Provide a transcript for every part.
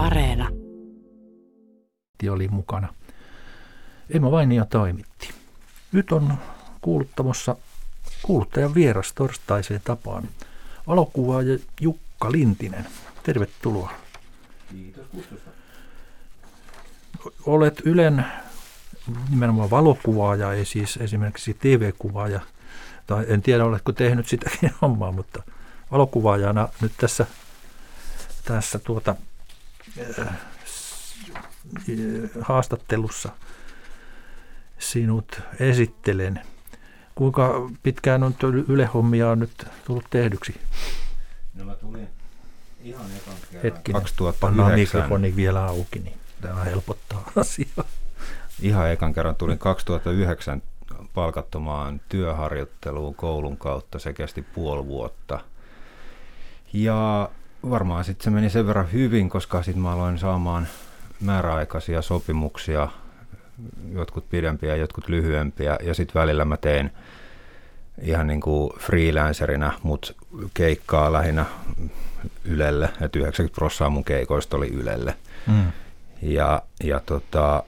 Areena. oli mukana. Emma Vainia toimitti. Nyt on kuuluttamassa kuuluttajan vieras torstaiseen tapaan. Valokuvaaja Jukka Lintinen. Tervetuloa. Kiitos kutsusta. Olet Ylen nimenomaan valokuvaaja, ei siis esimerkiksi TV-kuvaaja. Tai en tiedä, oletko tehnyt sitäkin hommaa, mutta valokuvaajana nyt tässä, tässä tuota, haastattelussa sinut esittelen. Kuinka pitkään on Yle-hommia on nyt tullut tehdyksi? No mä tulin ihan ekan kerran. Hetkinen, 2009. pannaan mikrofoni vielä auki, niin tämä helpottaa asiaa. Ihan ekan kerran tulin 2009 palkattomaan työharjoitteluun koulun kautta. Se kesti puoli vuotta. Ja varmaan sitten se meni sen verran hyvin, koska sitten mä aloin saamaan määräaikaisia sopimuksia, jotkut pidempiä, jotkut lyhyempiä, ja sitten välillä mä tein ihan niin kuin freelancerina, mutta keikkaa lähinnä Ylelle, että 90 prosenttia mun keikoista oli Ylelle. Mm. Ja, ja tota,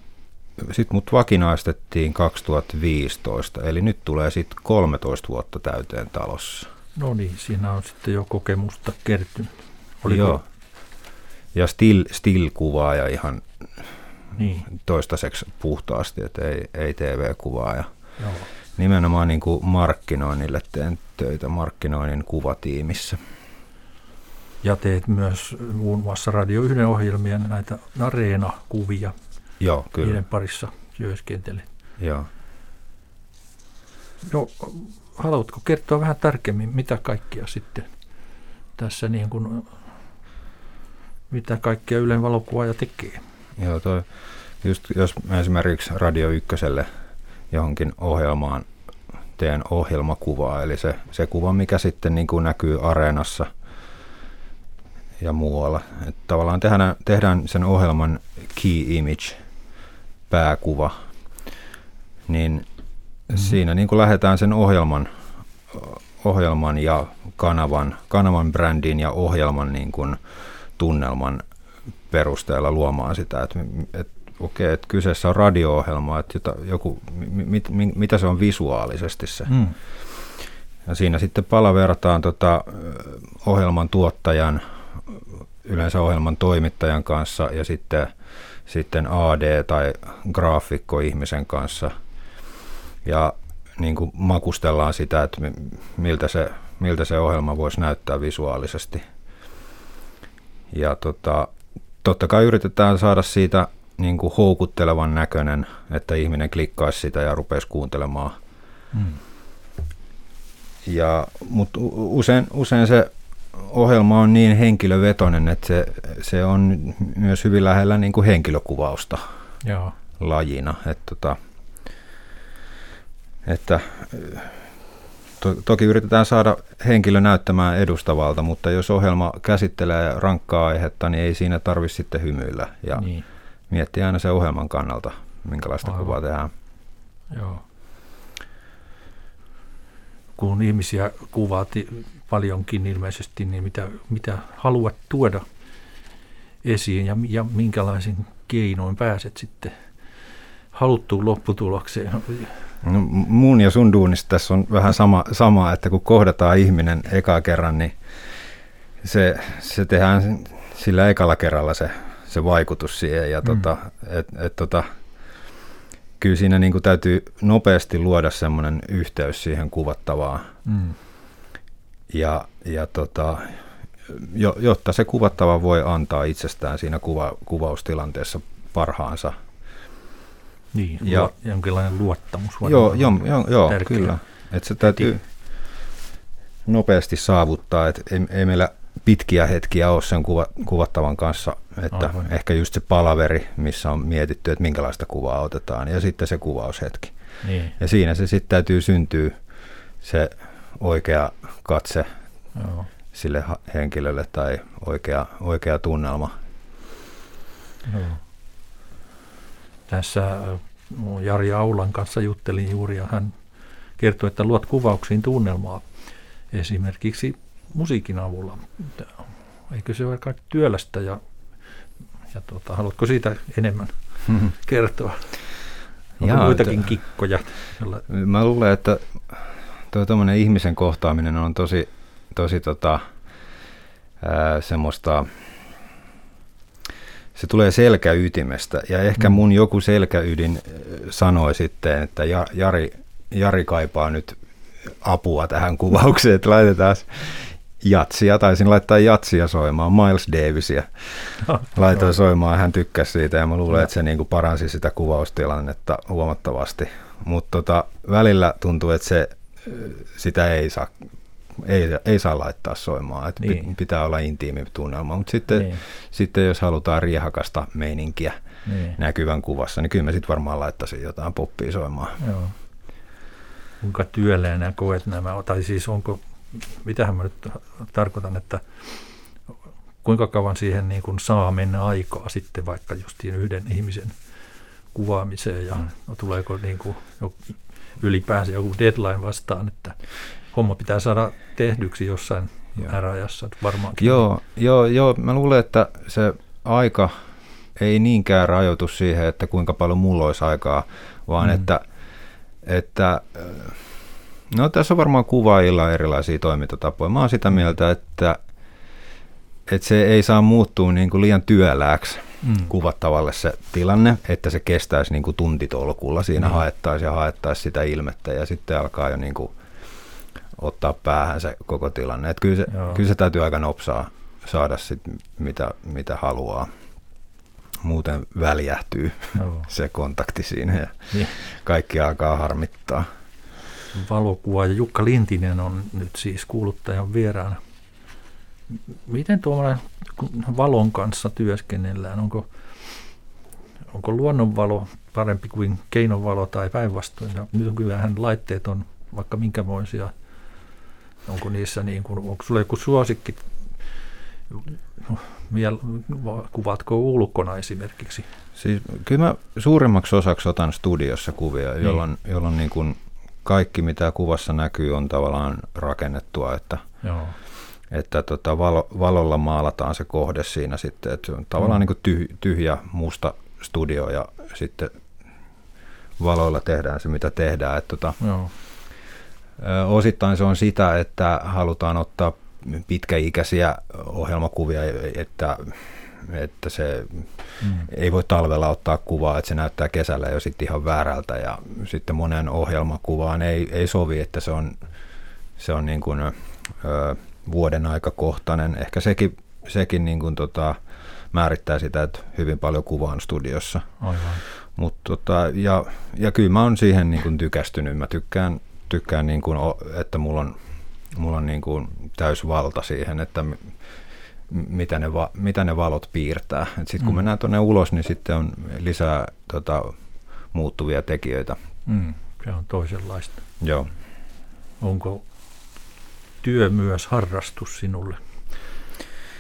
sitten mut vakinaistettiin 2015, eli nyt tulee sitten 13 vuotta täyteen talossa. No niin, siinä on sitten jo kokemusta kertynyt. Oliko? Joo. Ja still, still-kuvaaja ihan niin. toistaiseksi puhtaasti, että ei, ei TV-kuvaaja. Joo. Nimenomaan niin kuin markkinoinnille teen töitä markkinoinnin kuvatiimissä. Ja teet myös muun muassa Radio 1 ohjelmia, näitä Areena-kuvia. Joo, kyllä. Niiden parissa työskentelet. Joo. No, haluatko kertoa vähän tarkemmin, mitä kaikkia sitten tässä niin kuin, mitä kaikkea Ylen valokuvaaja tekee? Joo, toi, just jos mä esimerkiksi Radio Ykköselle johonkin ohjelmaan teen ohjelmakuvaa, eli se, se kuva, mikä sitten niin kuin näkyy areenassa ja muualla. Et tavallaan tehdään, tehdään sen ohjelman key image, pääkuva, niin mm-hmm. siinä niin kuin lähdetään sen ohjelman, ohjelman ja kanavan, kanavan brändin ja ohjelman niin kuin tunnelman perusteella luomaan sitä, että, että okei, okay, että kyseessä on radio-ohjelma, että jota, joku, mit, mit, mitä se on visuaalisesti se. Mm. Ja siinä sitten palavertaan tota, ohjelman tuottajan, yleensä ohjelman toimittajan kanssa ja sitten, sitten AD- tai graafikko-ihmisen kanssa. Ja niin kuin makustellaan sitä, että miltä se, miltä se ohjelma voisi näyttää visuaalisesti. Ja tota, totta kai yritetään saada siitä niin kuin houkuttelevan näköinen, että ihminen klikkaisi sitä ja rupeisi kuuntelemaan. Hmm. Ja, mutta usein, usein se ohjelma on niin henkilövetoinen, että se, se on myös hyvin lähellä niin kuin henkilökuvausta Joo. lajina. Että, tota, että to, toki yritetään saada henkilö näyttämään edustavalta, mutta jos ohjelma käsittelee rankkaa aihetta, niin ei siinä tarvitse sitten hymyillä. Ja niin miettiä aina se ohjelman kannalta, minkälaista Aivan. kuvaa tehdään. Joo. Kun ihmisiä kuvaat paljonkin ilmeisesti, niin mitä, mitä haluat tuoda esiin ja, ja minkälaisin keinoin pääset sitten haluttuun lopputulokseen? No, mun ja sun duunista tässä on vähän sama, sama, että kun kohdataan ihminen eka kerran, niin se, se tehdään sillä ekalla kerralla se se vaikutus siihen. Ja mm. tota, et, et, tota, kyllä siinä niin kuin täytyy nopeasti luoda semmoinen yhteys siihen kuvattavaan. Mm. Ja, ja tota, jo, jotta se kuvattava voi antaa itsestään siinä kuva, kuvaustilanteessa parhaansa. Niin, ja, jonkinlainen luottamus. Joo, jo, jo, joo kyllä. Että se täytyy Heti. nopeasti saavuttaa, että ei, ei meillä pitkiä hetkiä ole sen kuva, kuvattavan kanssa, että Aivan. ehkä just se palaveri, missä on mietitty, että minkälaista kuvaa otetaan, ja sitten se kuvaushetki. Niin. Ja siinä se sitten täytyy syntyä se oikea katse Joo. sille henkilölle tai oikea, oikea tunnelma. Joo. Tässä Jari Aulan kanssa juttelin juuri ja hän kertoi, että luot kuvauksiin tunnelmaa esimerkiksi musiikin avulla. Eikö se ole aika työlästä ja Ja tuota, haluatko siitä enemmän kertoa? Onko Jaa, muitakin että- kikkoja? Jolla, Mä luulen, että tuo ihmisen kohtaaminen on tosi, tosi tota, ää, semmoista, se tulee selkäytimestä ja ehkä Mm. mun joku selkäydin sanoi sitten, että Ja- Jari, Jari kaipaa nyt apua tähän kuvaukseen, että laitetaan jatsia, taisin laittaa jatsia soimaan, Miles Davisia laitoin soimaan, hän tykkäsi siitä ja mä luulen, että se niin kuin paransi sitä kuvaustilannetta huomattavasti. Mutta tota, välillä tuntuu, että se, sitä ei saa, ei, ei saa laittaa soimaan, että Niin. pitää olla intiimi tunnelma. Mutta sitten, Niin. sitten jos halutaan riehakasta meininkiä niin. näkyvän kuvassa, niin kyllä mä sitten varmaan laittaisin jotain poppia soimaan. Joo. Kuinka työläänä koet nämä, tai siis onko, mitähän mä nyt tarkoitan, että kuinka kauan siihen niin kuin saa mennä aikaa sitten vaikka justiin yhden ihmisen kuvaamiseen ja no, tuleeko niin kuin ylipäänsä joku deadline vastaan, että homma pitää saada tehdyksi jossain Joo. määräajassa varmaankin. Joo, joo, joo, mä luulen, että se aika ei niinkään rajoitu siihen, että kuinka paljon mulla olisi aikaa, vaan Mm. mm. että, että no tässä on varmaan kuvaajilla erilaisia toimintatapoja. Mä oon sitä Mm. mieltä, että, että se ei saa muuttua niin kuin liian työlääksi Mm. kuvattavalle se tilanne, että se kestäisi niin kuin tuntitolkulla. Siinä Niin. haettaisiin ja haettaisiin sitä ilmettä ja sitten alkaa jo niin kuin ottaa päähän se koko tilanne. Et kyllä, se, Joo. kyllä se täytyy aika nopsaa saada sit mitä, mitä haluaa. Muuten väljähtyy Joo. se kontakti siinä ja Niin. kaikki alkaa harmittaa. valokuvaaja Jukka Lintinen on nyt siis kuuluttajan vieraana. Miten tuommoinen valon kanssa työskennellään? Onko, onko luonnonvalo parempi kuin keinovalo tai päinvastoin? Ja Nyt on kyllähän laitteet on vaikka minkämoisia. Onko niissä niin kuin, onko sulla joku suosikki? Kuvatko ulkona esimerkiksi? Siis kyllä mä suurimmaksi osaksi otan studiossa kuvia, Niin. jolloin, jolloin niin kuin kaikki mitä kuvassa näkyy on tavallaan rakennettua, että, Joo. että tota valo, valolla maalataan se kohde siinä sitten, että se on tavallaan Mm. niin kuin tyh, tyhjä musta studio ja sitten valoilla tehdään se mitä tehdään. Että tota, Joo. Osittain se on sitä, että halutaan ottaa pitkäikäisiä ohjelmakuvia, että, että se Mm. ei voi talvella ottaa kuvaa, että se näyttää kesällä jo sitten ihan väärältä ja sitten monen ohjelmakuvaan ei, ei sovi, että se on, se on niin kuin, ö, vuoden aikakohtainen. Ehkä sekin, sekin niin kuin tota, määrittää sitä, että hyvin paljon kuvaan studiossa. Aivan. Mut tota, ja, ja kyllä mä oon siihen niin kuin tykästynyt. Mä tykkään, tykkään niin kuin, että mulla on, mulla on niin kuin täys valta siihen, että mitä ne, va, mitä ne valot piirtää. Sitten kun Mm. mennään tuonne ulos, niin sitten on lisää tota, muuttuvia tekijöitä. Mm. Se on toisenlaista. Joo. Onko työ myös harrastus sinulle?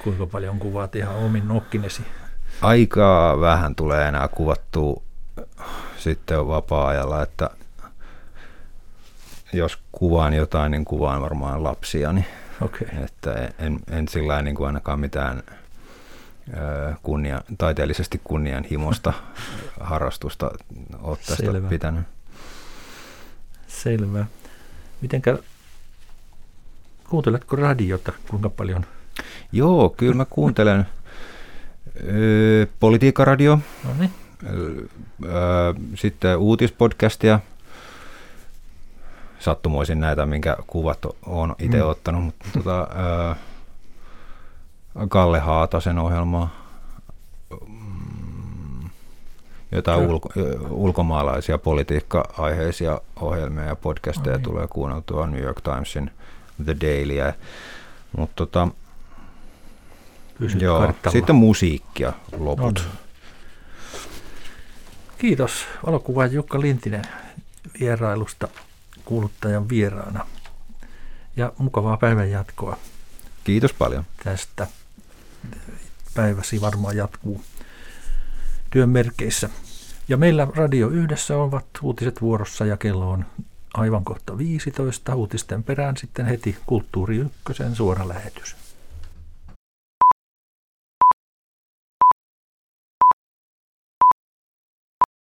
Kuinka paljon kuvaat ihan omin nokkinesi? Aika vähän tulee enää kuvattua sitten vapaa-ajalla, että jos kuvaan jotain, niin kuvaan varmaan lapsiani. Okei. Että en, en sillä niin kuin ainakaan mitään kunnia, taiteellisesti kunnianhimosta harrastusta ole tästä Selvä. pitänyt. Selvä. Mitenkä, kuunteletko radiota? Kuinka paljon? Joo, kyllä mä kuuntelen ö, politiikkaradio, No niin. sitten uutispodcastia, sattumoisin näitä, minkä kuvat on itse Mm. ottanut, mutta tota, ö, Kalle Haatasen ohjelmaa, mm, jotain Kyllä. ulko, ulkomaalaisia politiikka-aiheisia ohjelmia ja podcasteja No niin. tulee kuunneltua New York Timesin The Dailyä, mutta tota, Pysyt joo, kartalla. sitten musiikkia loput. No niin. Kiitos valokuvaaja Jukka Lintinen vierailusta kuuluttajan vieraana. Ja mukavaa päivän jatkoa Kiitos paljon. tästä. Päiväsi varmaan jatkuu työn merkeissä. Ja meillä Radio Yhdessä ovat uutiset vuorossa ja kello on aivan kohta 15. Uutisten perään sitten heti Kulttuuri Ykkösen suora lähetys.